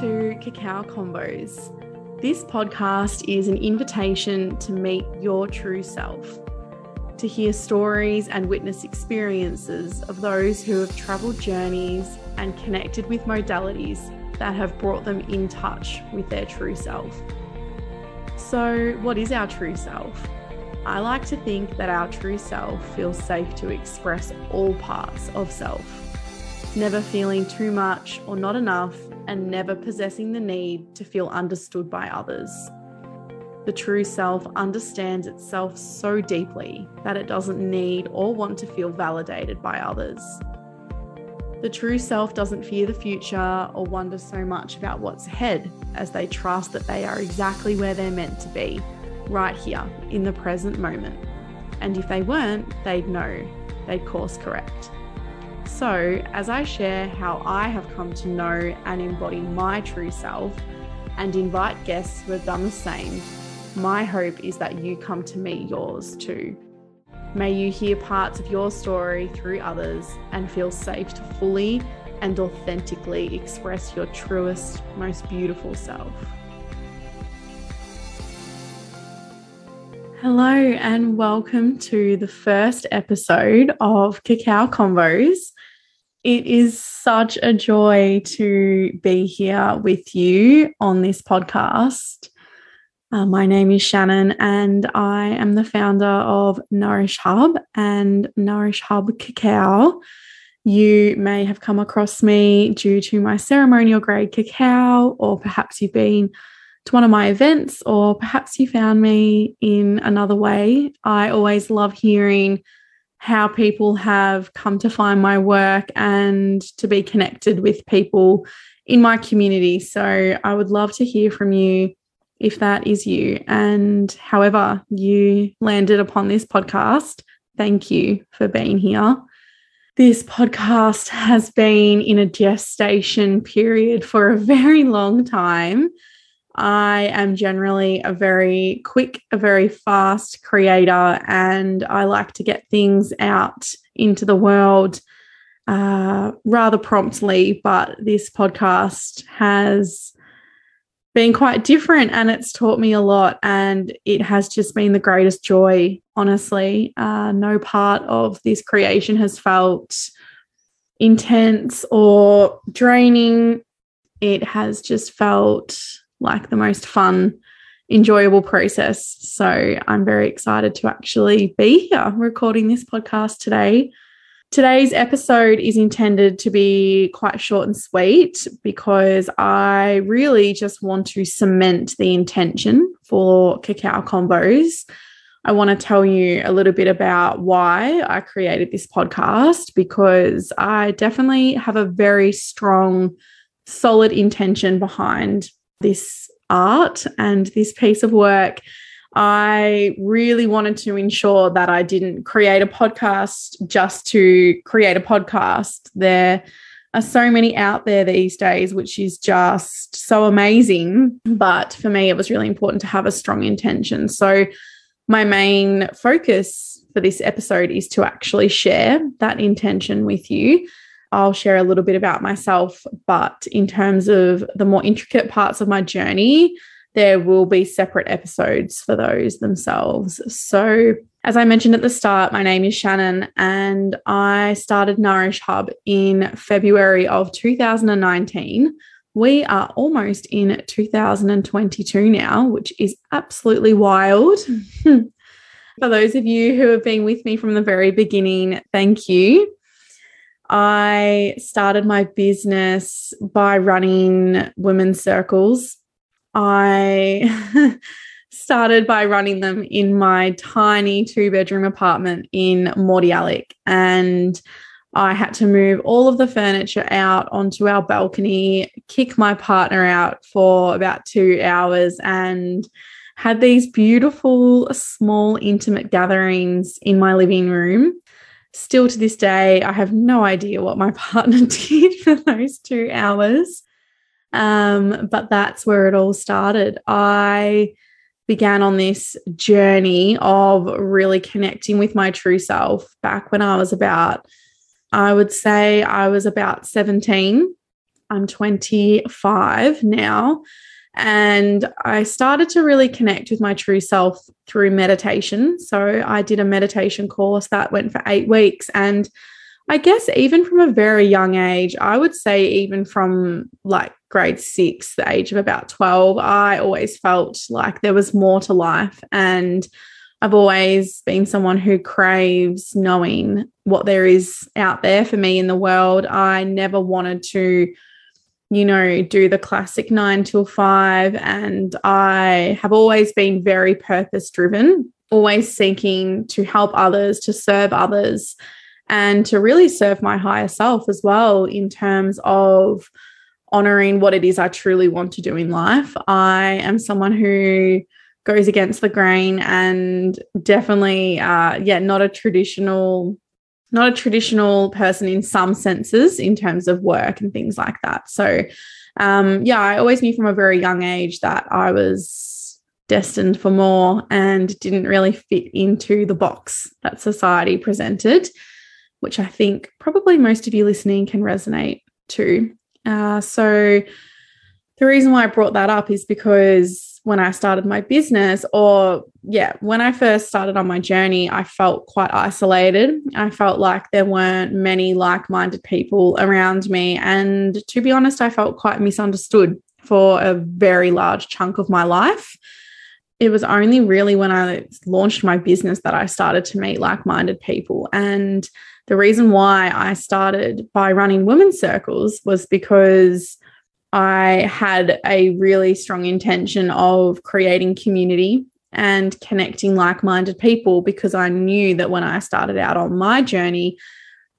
to Cacao Convos. This podcast is an invitation to meet your true self, to hear stories and witness experiences of those who have traveled journeys and connected with modalities that have brought them in touch with their true self. So, what is our true self? I like to think that our true self feels safe to express all parts of self, never feeling too much or not enough, and never possessing the need to feel understood by others. The true self understands itself so deeply that it doesn't need or want to feel validated by others. The true self doesn't fear the future or wonder so much about what's ahead as they trust that they are exactly where they're meant to be, right here in the present moment. And if they weren't, they'd know, they'd course correct. So, as I share how I have come to know and embody my true self and invite guests who have done the same, my hope is that you come to meet yours too. May you hear parts of your story through others and feel safe to fully and authentically express your truest, most beautiful self. Hello, and welcome to the first episode of Cacao Convos. It is such a joy to be here with you on this podcast. Uh, my name is Shannon, and I am the founder of Nourish Hub and Nourish Hub Cacao. You may have come across me due to my ceremonial grade cacao, or perhaps you've been to one of my events, or perhaps you found me in another way. I always love hearing how people have come to find my work and to be connected with people in my community. So I would love to hear from you if that is you. And however you landed upon this podcast, thank you for being here. This podcast has been in a gestation period for a very long time. I am generally a very quick, a very fast creator, and I like to get things out into the world uh, rather promptly. But this podcast has been quite different and it's taught me a lot and it has just been the greatest joy honestly uh, no part of this creation has felt intense or draining it has just felt like the most fun enjoyable process so i'm very excited to actually be here recording this podcast today Today's episode is intended to be quite short and sweet because I really just want to cement the intention for Cacao Convos. I want to tell you a little bit about why I created this podcast because I definitely have a very strong, solid intention behind this art and this piece of work. I really wanted to ensure that I didn't create a podcast just to create a podcast. There are so many out there these days, which is just so amazing. But for me, it was really important to have a strong intention. So, my main focus for this episode is to actually share that intention with you. I'll share a little bit about myself, but in terms of the more intricate parts of my journey, there will be separate episodes for those themselves. So, as I mentioned at the start, my name is Shannon and I started Nourish Hub in February of 2019. We are almost in 2022 now, which is absolutely wild. For those of you who have been with me from the very beginning, thank you. I started my business by running women's circles I started by running them in my tiny two bedroom apartment in Mordialloc. And I had to move all of the furniture out onto our balcony, kick my partner out for about two hours, and had these beautiful, small, intimate gatherings in my living room. Still to this day, I have no idea what my partner did for those two hours. Um, but that's where it all started. I began on this journey of really connecting with my true self back when I was about, I would say I was about 17. I'm 25 now. And I started to really connect with my true self through meditation. So I did a meditation course that went for eight weeks. And I guess even from a very young age, I would say even from like grade six, the age of about 12, I always felt like there was more to life. And I've always been someone who craves knowing what there is out there for me in the world. I never wanted to, you know, do the classic nine till five. And I have always been very purpose driven, always seeking to help others, to serve others, and to really serve my higher self as well in terms of honoring what it is I truly want to do in life. I am someone who goes against the grain and definitely uh yeah not a traditional not a traditional person in some senses in terms of work and things like that. So um yeah i always knew from a very young age that i was destined for more and didn't really fit into the box that society presented which i think probably most of you listening can resonate to. Uh, so the reason why i brought that up is because when I started my business, or yeah, when I first started on my journey, I felt quite isolated. I felt like there weren't many like minded people around me. And to be honest, I felt quite misunderstood for a very large chunk of my life. It was only really when I launched my business that I started to meet like minded people. And the reason why I started by running women's circles was because I had a really strong intention of creating community and connecting like minded people because I knew that when I started out on my journey,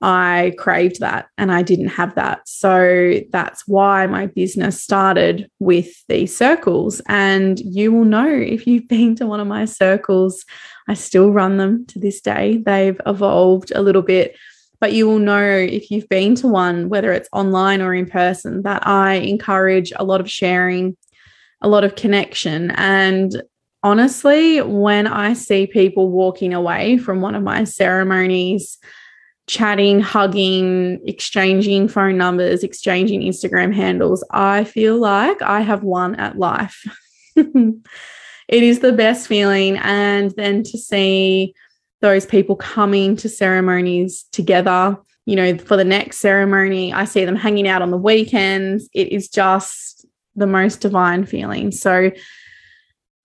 I craved that and I didn't have that. So that's why my business started with these circles. And you will know if you've been to one of my circles, I still run them to this day. They've evolved a little bit but you will know if you've been to one, whether it's online or in person, that I encourage a lot of sharing, a lot of connection. And honestly, when I see people walking away from one of my ceremonies, chatting, hugging, exchanging phone numbers, exchanging Instagram handles, I feel like I have won at life. it is the best feeling. And then to see, those people coming to ceremonies together. You know, for the next ceremony, I see them hanging out on the weekends. It is just the most divine feeling. So,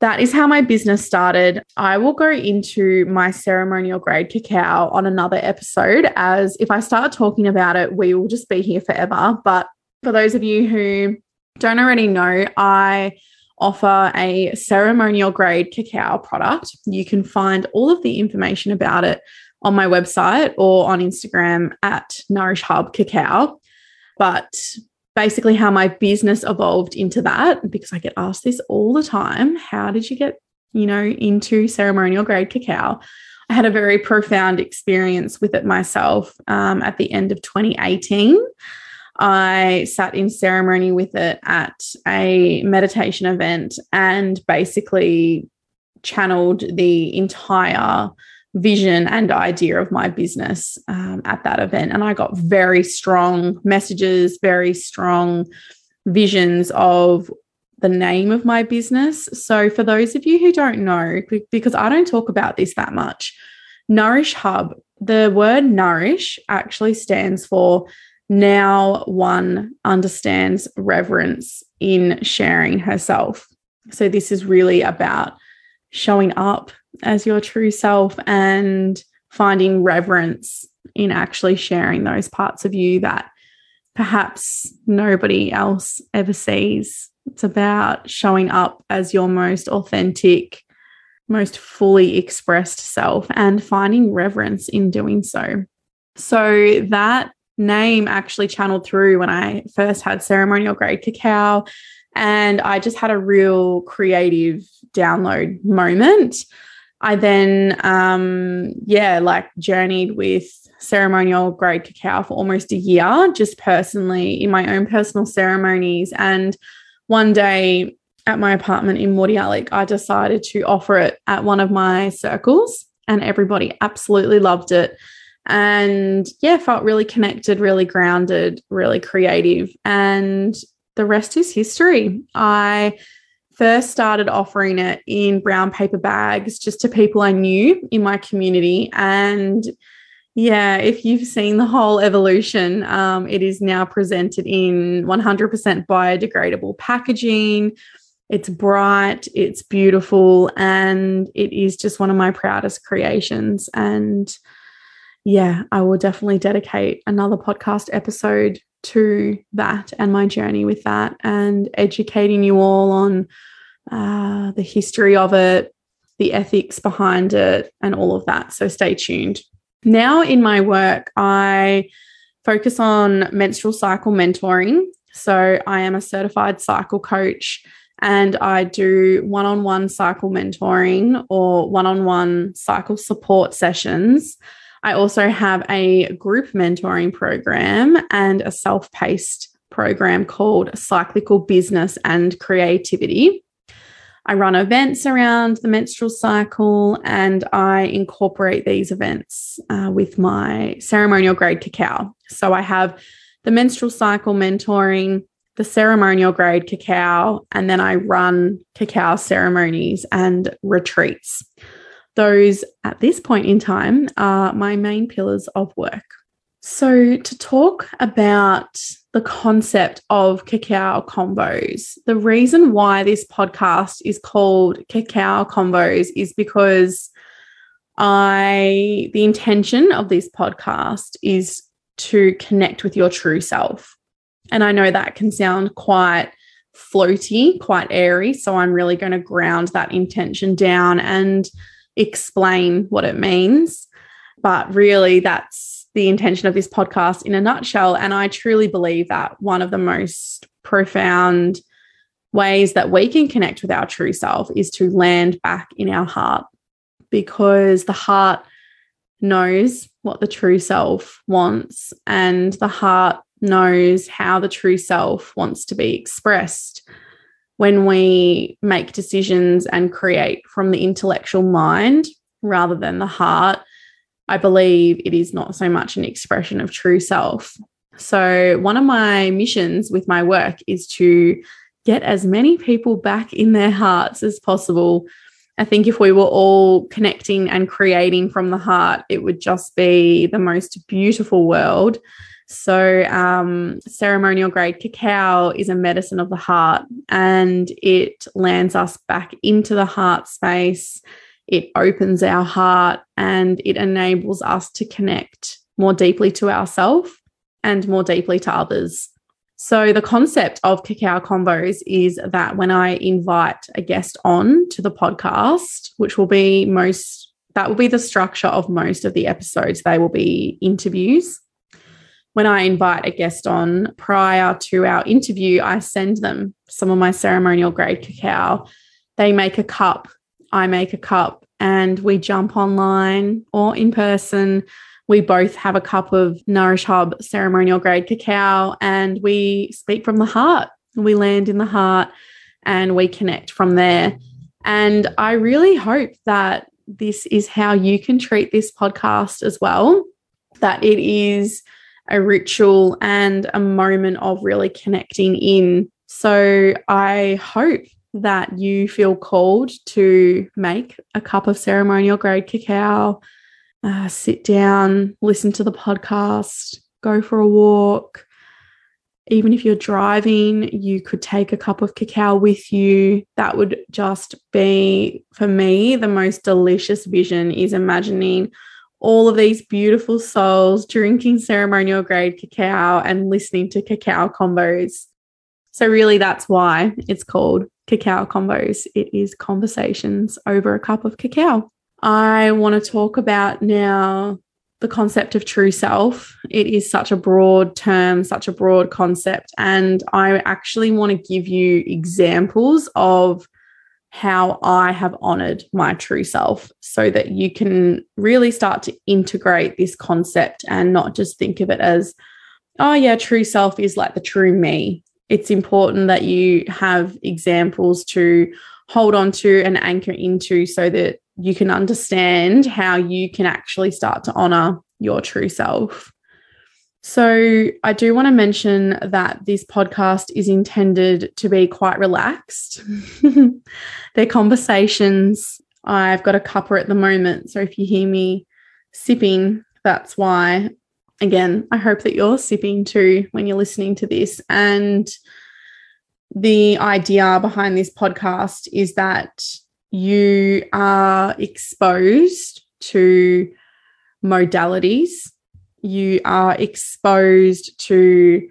that is how my business started. I will go into my ceremonial grade cacao on another episode, as if I start talking about it, we will just be here forever. But for those of you who don't already know, I offer a ceremonial grade cacao product. You can find all of the information about it on my website or on Instagram at Nourish Hub Cacao. But basically, how my business evolved into that, because I get asked this all the time how did you get, you know, into ceremonial grade cacao? I had a very profound experience with it myself um, at the end of 2018. I sat in ceremony with it at a meditation event and basically channeled the entire vision and idea of my business um, at that event. And I got very strong messages, very strong visions of the name of my business. So, for those of you who don't know, because I don't talk about this that much, Nourish Hub, the word nourish actually stands for now one understands reverence in sharing herself. So, this is really about showing up as your true self and finding reverence in actually sharing those parts of you that perhaps nobody else ever sees. It's about showing up as your most authentic, most fully expressed self and finding reverence in doing so. So, that name actually channeled through when I first had ceremonial grade cacao. And I just had a real creative download moment. I then, um, yeah, like journeyed with ceremonial grade cacao for almost a year, just personally in my own personal ceremonies. And one day at my apartment in Mordialloc, I decided to offer it at one of my circles, and everybody absolutely loved it And yeah, felt really connected, really grounded, really creative. And the rest is history. I first started offering it in brown paper bags just to people I knew in my community. And yeah, if you've seen the whole evolution, um, it is now presented in 100% biodegradable packaging. It's bright, it's beautiful, and it is just one of my proudest creations. And yeah, I will definitely dedicate another podcast episode to that and my journey with that and educating you all on uh, the history of it, the ethics behind it, and all of that. So stay tuned. Now, in my work, I focus on menstrual cycle mentoring. So I am a certified cycle coach and I do one on one cycle mentoring or one on one cycle support sessions. I also have a group mentoring program and a self paced program called Cyclical Business and Creativity. I run events around the menstrual cycle and I incorporate these events uh, with my ceremonial grade cacao. So I have the menstrual cycle mentoring, the ceremonial grade cacao, and then I run cacao ceremonies and retreats. Those at this point in time are my main pillars of work. So, to talk about the concept of cacao convos, the reason why this podcast is called Cacao Convos is because I, the intention of this podcast is to connect with your true self. And I know that can sound quite floaty, quite airy. So, I'm really going to ground that intention down and explain what it means. But really, that's the intention of this podcast in a nutshell. And I truly believe that one of the most profound ways that we can connect with our true self is to land back in our heart because the heart knows what the true self wants and the heart knows how the true self wants to be expressed. When we make decisions and create from the intellectual mind rather than the heart, I believe it is not so much an expression of true self. So, one of my missions with my work is to get as many people back in their hearts as possible. I think if we were all connecting and creating from the heart, it would just be the most beautiful world. So, um, ceremonial grade cacao is a medicine of the heart and it lands us back into the heart space it opens our heart and it enables us to connect more deeply to ourselves and more deeply to others. So, the concept of Cacao Convos is that when I invite a guest on to the podcast, which will be most, that will be the structure of most of the episodes, they will be interviews. When I invite a guest on prior to our interview, I send them some of my ceremonial grade cacao. They make a cup I make a cup and we jump online or in person. We both have a cup of Nourish Hub ceremonial grade cacao and we speak from the heart. We land in the heart and we connect from there. And I really hope that this is how you can treat this podcast as well, that it is a ritual and a moment of really connecting in. So I hope that you feel called to make a cup of ceremonial grade cacao, uh, sit down, listen to the podcast, go for a walk. Even if you're driving, you could take a cup of cacao with you. That would just be, for me, the most delicious vision is imagining all of these beautiful souls drinking ceremonial grade cacao and listening to cacao convos. So, really, that's why it's called Cacao Convos. It is conversations over a cup of cacao. I want to talk about now the concept of true self. It is such a broad term, such a broad concept. And I actually want to give you examples of how I have honored my true self so that you can really start to integrate this concept and not just think of it as, oh, yeah, true self is like the true me it's important that you have examples to hold on to and anchor into so that you can understand how you can actually start to honor your true self. So, I do want to mention that this podcast is intended to be quite relaxed. They're conversations. I've got a cuppa at the moment. So, if you hear me sipping, that's why. Again, I hope that you're sipping too when you're listening to this. And the idea behind this podcast is that you are exposed to modalities you are exposed to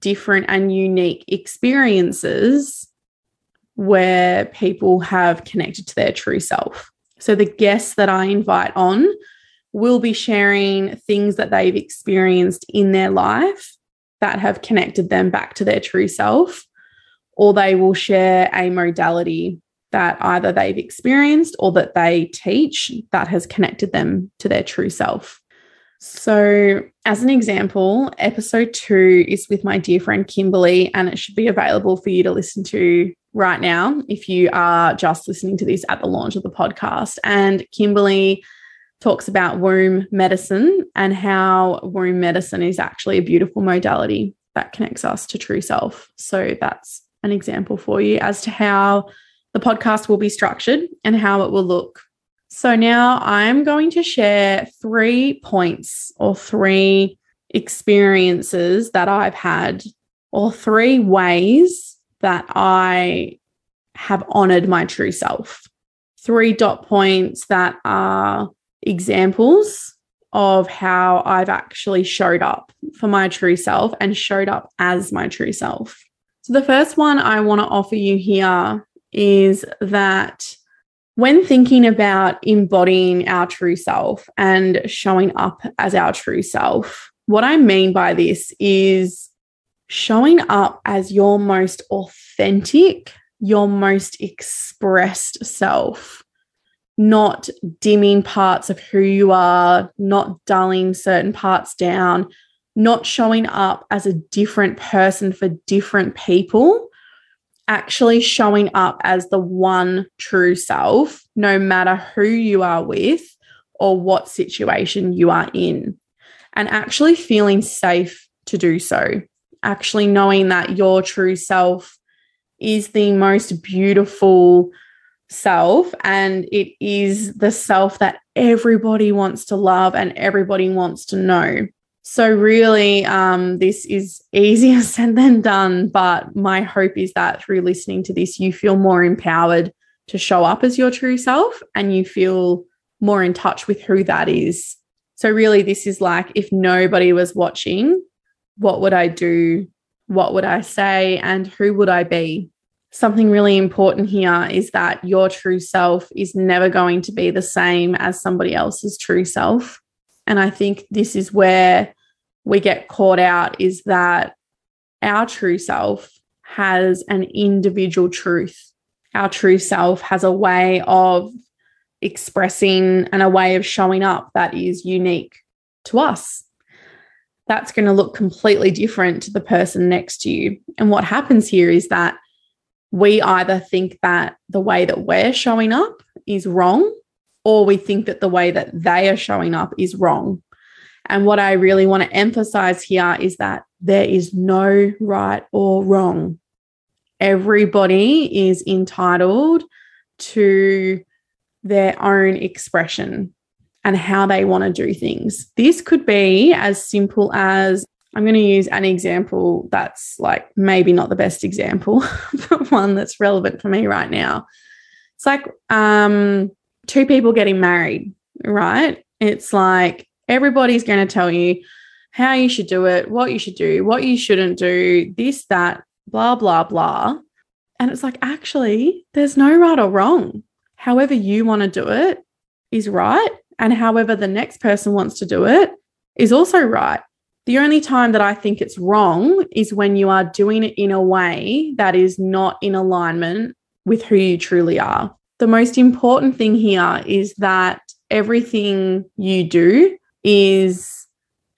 different and unique experiences where people have connected to their true self. So, the guests that I invite on will be sharing things that they've experienced in their life that have connected them back to their true self, or they will share a modality that either they've experienced or that they teach that has connected them to their true self. So, as an example, episode two is with my dear friend Kimberly, and it should be available for you to listen to right now if you are just listening to this at the launch of the podcast. And Kimberly talks about womb medicine and how womb medicine is actually a beautiful modality that connects us to true self. So, that's an example for you as to how the podcast will be structured and how it will look so now I'm going to share three points or three experiences that I've had, or three ways that I have honored my true self. Three dot points that are examples of how I've actually showed up for my true self and showed up as my true self. So, the first one I want to offer you here is that when thinking about embodying our true self and showing up as our true self, what I mean by this is showing up as your most authentic, your most expressed self, not dimming parts of who you are, not dulling certain parts down, not showing up as a different person for different people actually showing up as the one true self, no matter who you are with or what situation you are in, and actually feeling safe to do so. Actually, knowing that your true self is the most beautiful self and it is the self that everybody wants to love and everybody wants to know. So, really, um, this is easier said than done. But my hope is that through listening to this, you feel more empowered to show up as your true self and you feel more in touch with who that is. So, really, this is like if nobody was watching, what would I do? What would I say? And who would I be? Something really important here is that your true self is never going to be the same as somebody else's true self. And I think this is where we get caught out is that our true self has an individual truth. Our true self has a way of expressing and a way of showing up that is unique to us. That's going to look completely different to the person next to you. And what happens here is that we either think that the way that we're showing up is wrong or we think that the way that they are showing up is wrong. And what I really want to emphasize here is that there is no right or wrong. Everybody is entitled to their own expression and how they want to do things. This could be as simple as I'm going to use an example that's like maybe not the best example, but one that's relevant for me right now. It's like um, two people getting married, right? It's like everybody's going to tell you how you should do it, what you should do, what you shouldn't do, this, that, blah, blah, blah. And it's like, actually, there's no right or wrong. However, you want to do it is right. And however, the next person wants to do it is also right. The only time that I think it's wrong is when you are doing it in a way that is not in alignment with who you truly are the most important thing here is that everything you do is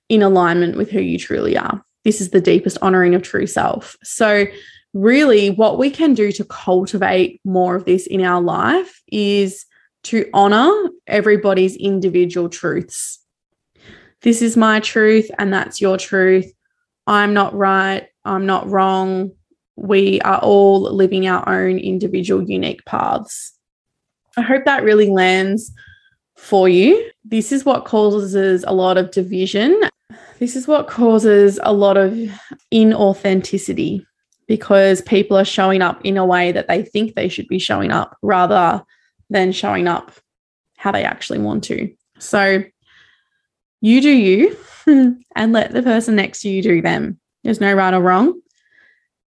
in alignment with who you truly are. This is the deepest honoring of true self. So, really, what we can do to cultivate more of this in our life is to honor everybody's individual truths. This is my truth, and that's your truth. I'm not right. I'm not wrong. We are all living our own individual, unique paths. I hope that really lands for you. This is what causes a lot of division. This is what causes a lot of inauthenticity because people are showing up in a way that they think they should be showing up rather than showing up how they actually want to. So you do you and let the person next to you do them. There's no right or wrong.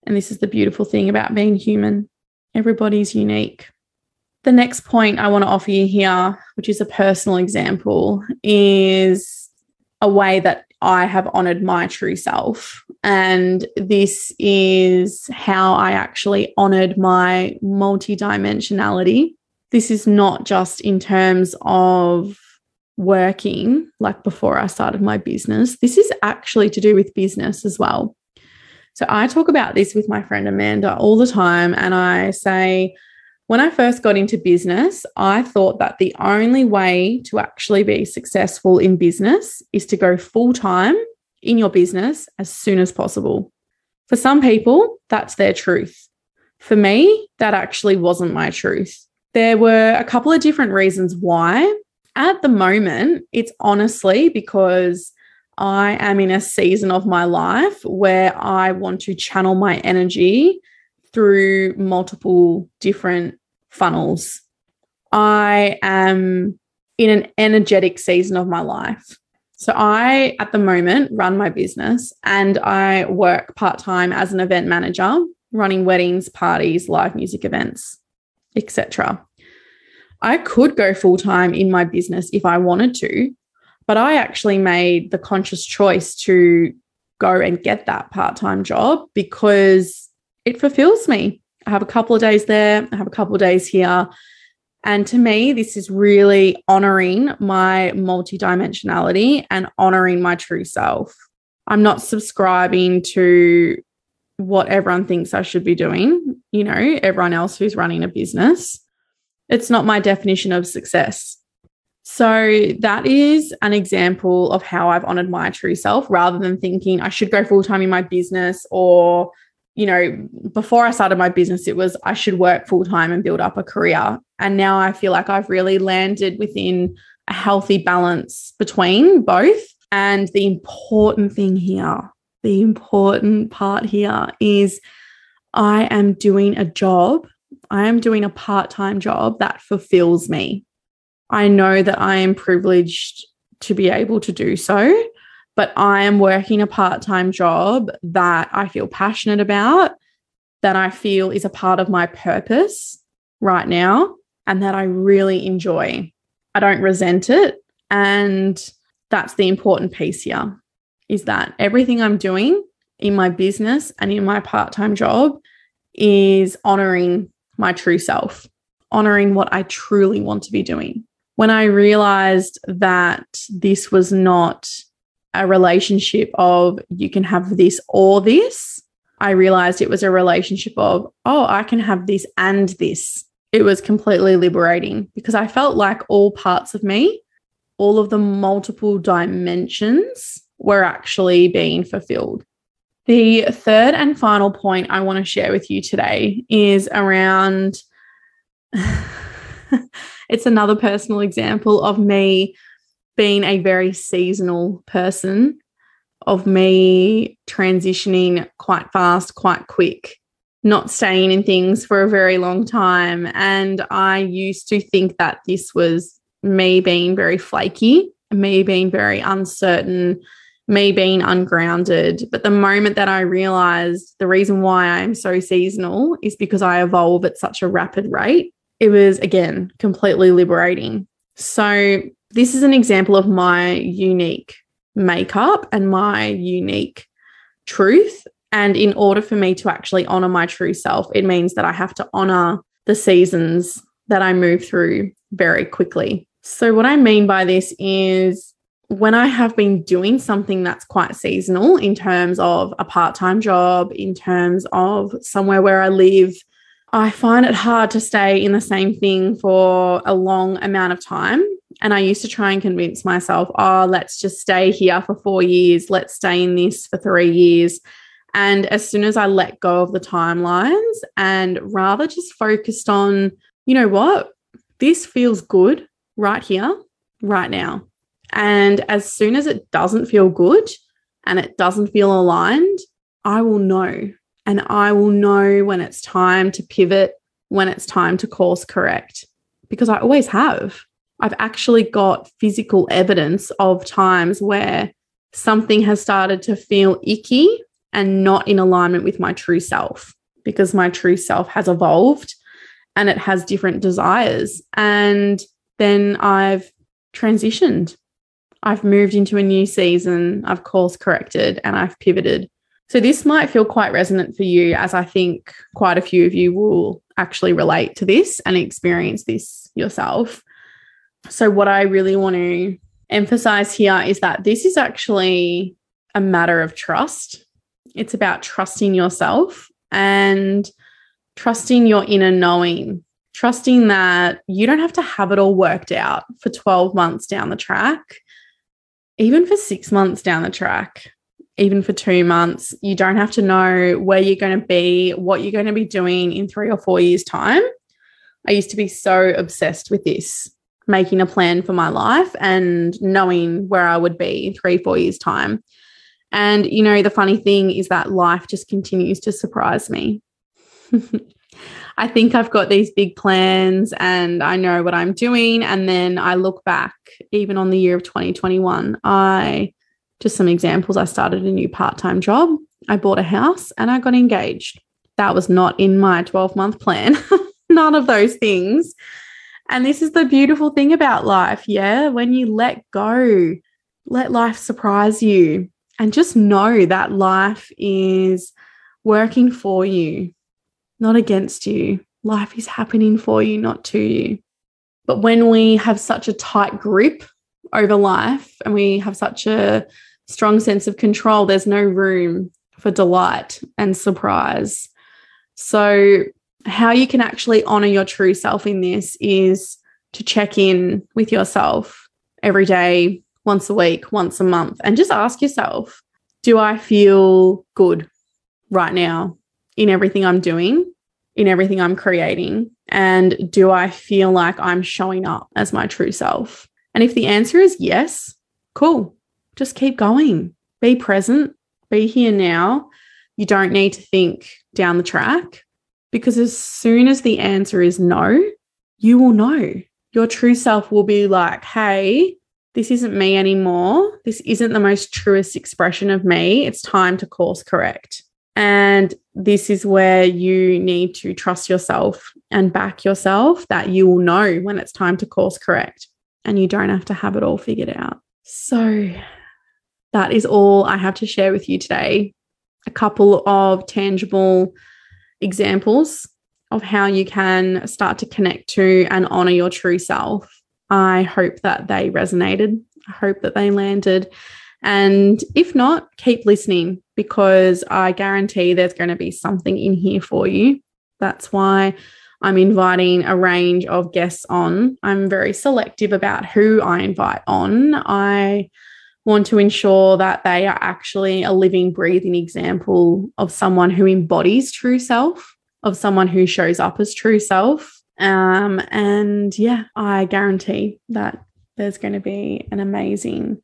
And this is the beautiful thing about being human. Everybody's unique. The next point I want to offer you here, which is a personal example, is a way that I have honored my true self. And this is how I actually honored my multidimensionality. This is not just in terms of working, like before I started my business. This is actually to do with business as well. So I talk about this with my friend Amanda all the time. And I say, when I first got into business, I thought that the only way to actually be successful in business is to go full time in your business as soon as possible. For some people, that's their truth. For me, that actually wasn't my truth. There were a couple of different reasons why. At the moment, it's honestly because I am in a season of my life where I want to channel my energy through multiple different funnels. I am in an energetic season of my life. So I, at the moment, run my business and I work part time as an event manager, running weddings, parties, live music events, etc. I could go full time in my business if I wanted to, but I actually made the conscious choice to go and get that part time job because it fulfills me. I have a couple of days there, I have a couple of days here. And to me, this is really honoring my multidimensionality and honoring my true self. I'm not subscribing to what everyone thinks I should be doing, you know, everyone else who's running a business. It's not my definition of success. So that is an example of how I've honored my true self rather than thinking I should go full time in my business or you know, before I started my business, it was I should work full time and build up a career. And now I feel like I've really landed within a healthy balance between both. And the important thing here, the important part here is I am doing a job, I am doing a part time job that fulfills me. I know that I am privileged to be able to do so but I am working a part time job that I feel passionate about, that I feel is a part of my purpose right now, and that I really enjoy. I don't resent it. And that's the important piece here is that everything I'm doing in my business and in my part time job is honoring my true self, honoring what I truly want to be doing. When I realized that this was not a relationship of you can have this or this, I realized it was a relationship of, oh, I can have this and this. It was completely liberating because I felt like all parts of me, all of the multiple dimensions were actually being fulfilled. The third and final point I want to share with you today is around it's another personal example of me being a very seasonal person, of me transitioning quite fast, quite quick, not staying in things for a very long time. And I used to think that this was me being very flaky, me being very uncertain, me being ungrounded. But the moment that I realized the reason why I'm so seasonal is because I evolve at such a rapid rate, it was again completely liberating. So this is an example of my unique makeup and my unique truth. And in order for me to actually honor my true self, it means that I have to honor the seasons that I move through very quickly. So, what I mean by this is when I have been doing something that's quite seasonal in terms of a part time job, in terms of somewhere where I live, I find it hard to stay in the same thing for a long amount of time And I used to try and convince myself, oh, let's just stay here for four years, let's stay in this for three years. And as soon as I let go of the timelines and rather just focused on, you know what, this feels good right here, right now. And as soon as it doesn't feel good and it doesn't feel aligned, I will know. And I will know when it's time to pivot, when it's time to course correct, because I always have. I've actually got physical evidence of times where something has started to feel icky and not in alignment with my true self because my true self has evolved and it has different desires. And then I've transitioned. I've moved into a new season, I've course corrected, and I've pivoted. So, this might feel quite resonant for you, as I think quite a few of you will actually relate to this and experience this yourself. So, what I really want to emphasize here is that this is actually a matter of trust. It's about trusting yourself and trusting your inner knowing, trusting that you don't have to have it all worked out for 12 months down the track, even for six months down the track, even for two months. You don't have to know where you're going to be, what you're going to be doing in three or four years' time. I used to be so obsessed with this making a plan for my life and knowing where I would be in three, four years' time. And, you know, the funny thing is that life just continues to surprise me. I think I've got these big plans and I know what I'm doing. And then I look back, even on the year of 2021, I just some examples I started a new part time job, I bought a house, and I got engaged. That was not in my 12 month plan. None of those things. And this is the beautiful thing about life. Yeah. When you let go, let life surprise you and just know that life is working for you, not against you. Life is happening for you, not to you. But when we have such a tight grip over life and we have such a strong sense of control, there's no room for delight and surprise. So, how you can actually honor your true self in this is to check in with yourself every day, once a week, once a month, and just ask yourself Do I feel good right now in everything I'm doing, in everything I'm creating? And do I feel like I'm showing up as my true self? And if the answer is yes, cool, just keep going. Be present, be here now. You don't need to think down the track because as soon as the answer is no, you will know. Your true self will be like, hey, this isn't me anymore. This isn't the most truest expression of me. It's time to course correct. And this is where you need to trust yourself and back yourself that you will know when it's time to course correct and you don't have to have it all figured out. So, that is all I have to share with you today. A couple of tangible examples of how you can start to connect to and honor your true self. I hope that they resonated. I hope that they landed. And if not, keep listening because I guarantee there's going to be something in here for you. That's why I'm inviting a range of guests on. I'm very selective about who I invite on. I want to ensure that they are actually a living, breathing example of someone who embodies true self, of someone who shows up as true self. Um, and yeah, I guarantee that there's going to be an amazing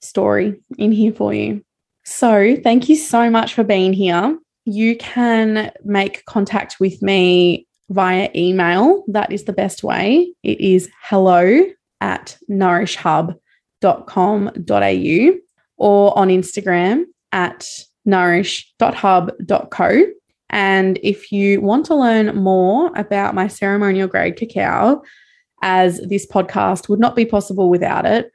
story in here for you. So, thank you so much for being here. You can make contact with me via email. That is the best way. It is hello at nourishhub.com nourish.hub.com.au or on Instagram at nourish.hub.co. And if you want to learn more about my ceremonial grade cacao, as this podcast would not be possible without it,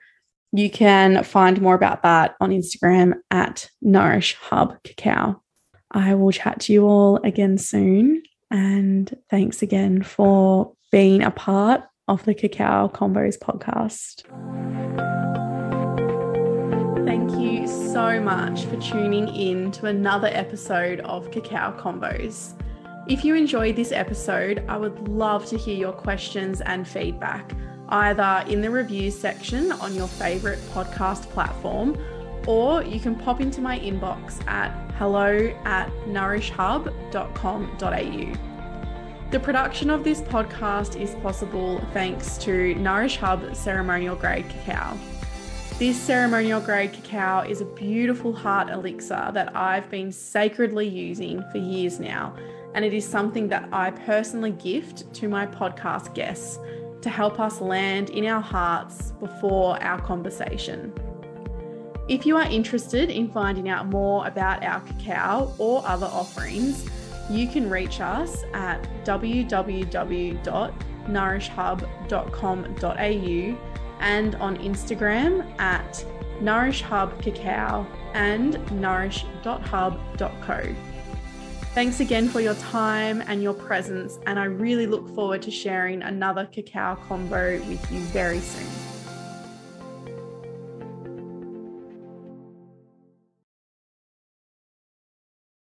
you can find more about that on Instagram at Nourish Hub Cacao. I will chat to you all again soon. And thanks again for being a part of the Cacao Convos podcast. Thank you so much for tuning in to another episode of Cacao Convos. If you enjoyed this episode, I would love to hear your questions and feedback. Either in the reviews section on your favourite podcast platform, or you can pop into my inbox at hello at nourishhub.com.au. The production of this podcast is possible thanks to Nourish Hub ceremonial grade cacao. This ceremonial grade cacao is a beautiful heart elixir that I've been sacredly using for years now, and it is something that I personally gift to my podcast guests to help us land in our hearts before our conversation. If you are interested in finding out more about our cacao or other offerings, you can reach us at www.nourishhub.com.au and on Instagram at nourishhubcacao and nourish.hub.co. Thanks again for your time and your presence, and I really look forward to sharing another cacao convo with you very soon.